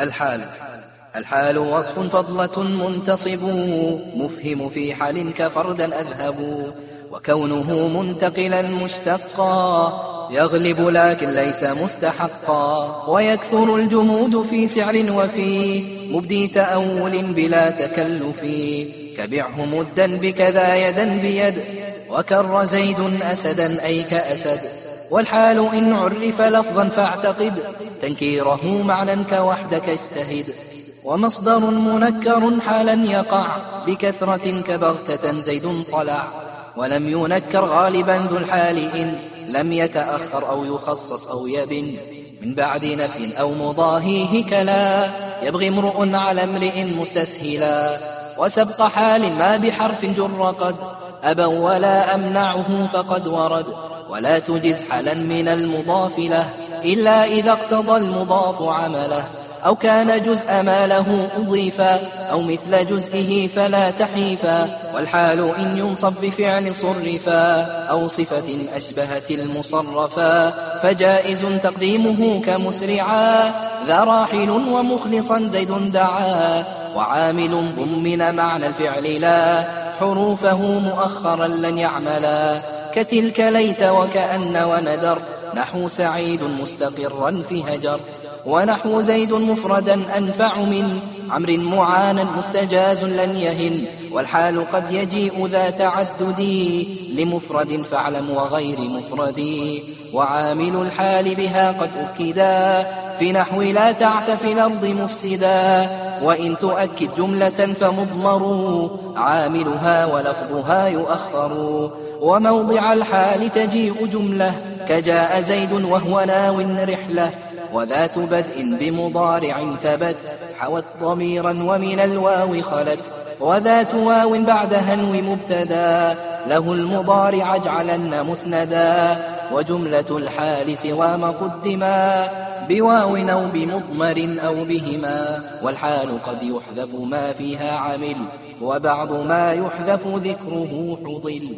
الحال. الحال وصف فضلة منتصب. مفهم في حال كفردا أذهب. وكونه منتقلا مشتقا. يغلب لكن ليس مستحقا. ويكثر الجمود في سعر وفي. مبدي تأول بلا تكلف. كبعه مدا بكذا يدا بيد. وكر زيد أسدا أي كأسد. والحال إن عرف لفظا فاعتقد تنكيره معنى كوحدك اجتهد ومصدر منكر حالا يقع بكثرة كبغتة زيد طلع ولم ينكر غالبا ذو الحال إن لم يتأخر أو يخصص أو يبن من بعد نفي أو مضاهيه كلا يبغي امرؤ على امرئ مستسهلا وسبق حال ما بحرف جر قد أبا ولا أمنعه فقد ورد ولا تجز حلا من المضاف له إلا إذا اقتضى المضاف عمله أو كان جزء ما له أضيفا أو مثل جزئه فلا تحيفا والحال إن ينصب بفعل صرفا أو صفة أشبهت المصرفا فجائز تقديمه كمسرعا ذا راحل ومخلصا زيد دعا وعامل ضمن معنى الفعل لا حروفه مؤخرا لن يعملا كتلك ليت وكأن وندر نحو سعيد مستقرا في هجر. ونحو زيد مفردا أنفع من عمر معانا مستجاز لن يهن والحال قد يجيء ذا تعدد لمفرد فاعلم وغير مفرد. وعامل الحال بها قد أكدا في نحو لا تعث في الأرض مفسدا. وإن تؤكد جملة فمضمر عاملها ولفظها يؤخر. وموضع الحال تجيء جملة كجاء زيد وهو ناو رحلة. وذات بدء بمضارع ثبت حوت ضميرا ومن الواو خلت. وذات واو بعد هنو مبتدا له المضارع اجعلن مسندا. وجملة الحال سوى ما قدما بواو أو بمضمر أو بهما. والحال قد يحذف ما فيها عمل وبعض ما يحذف ذكره حضل.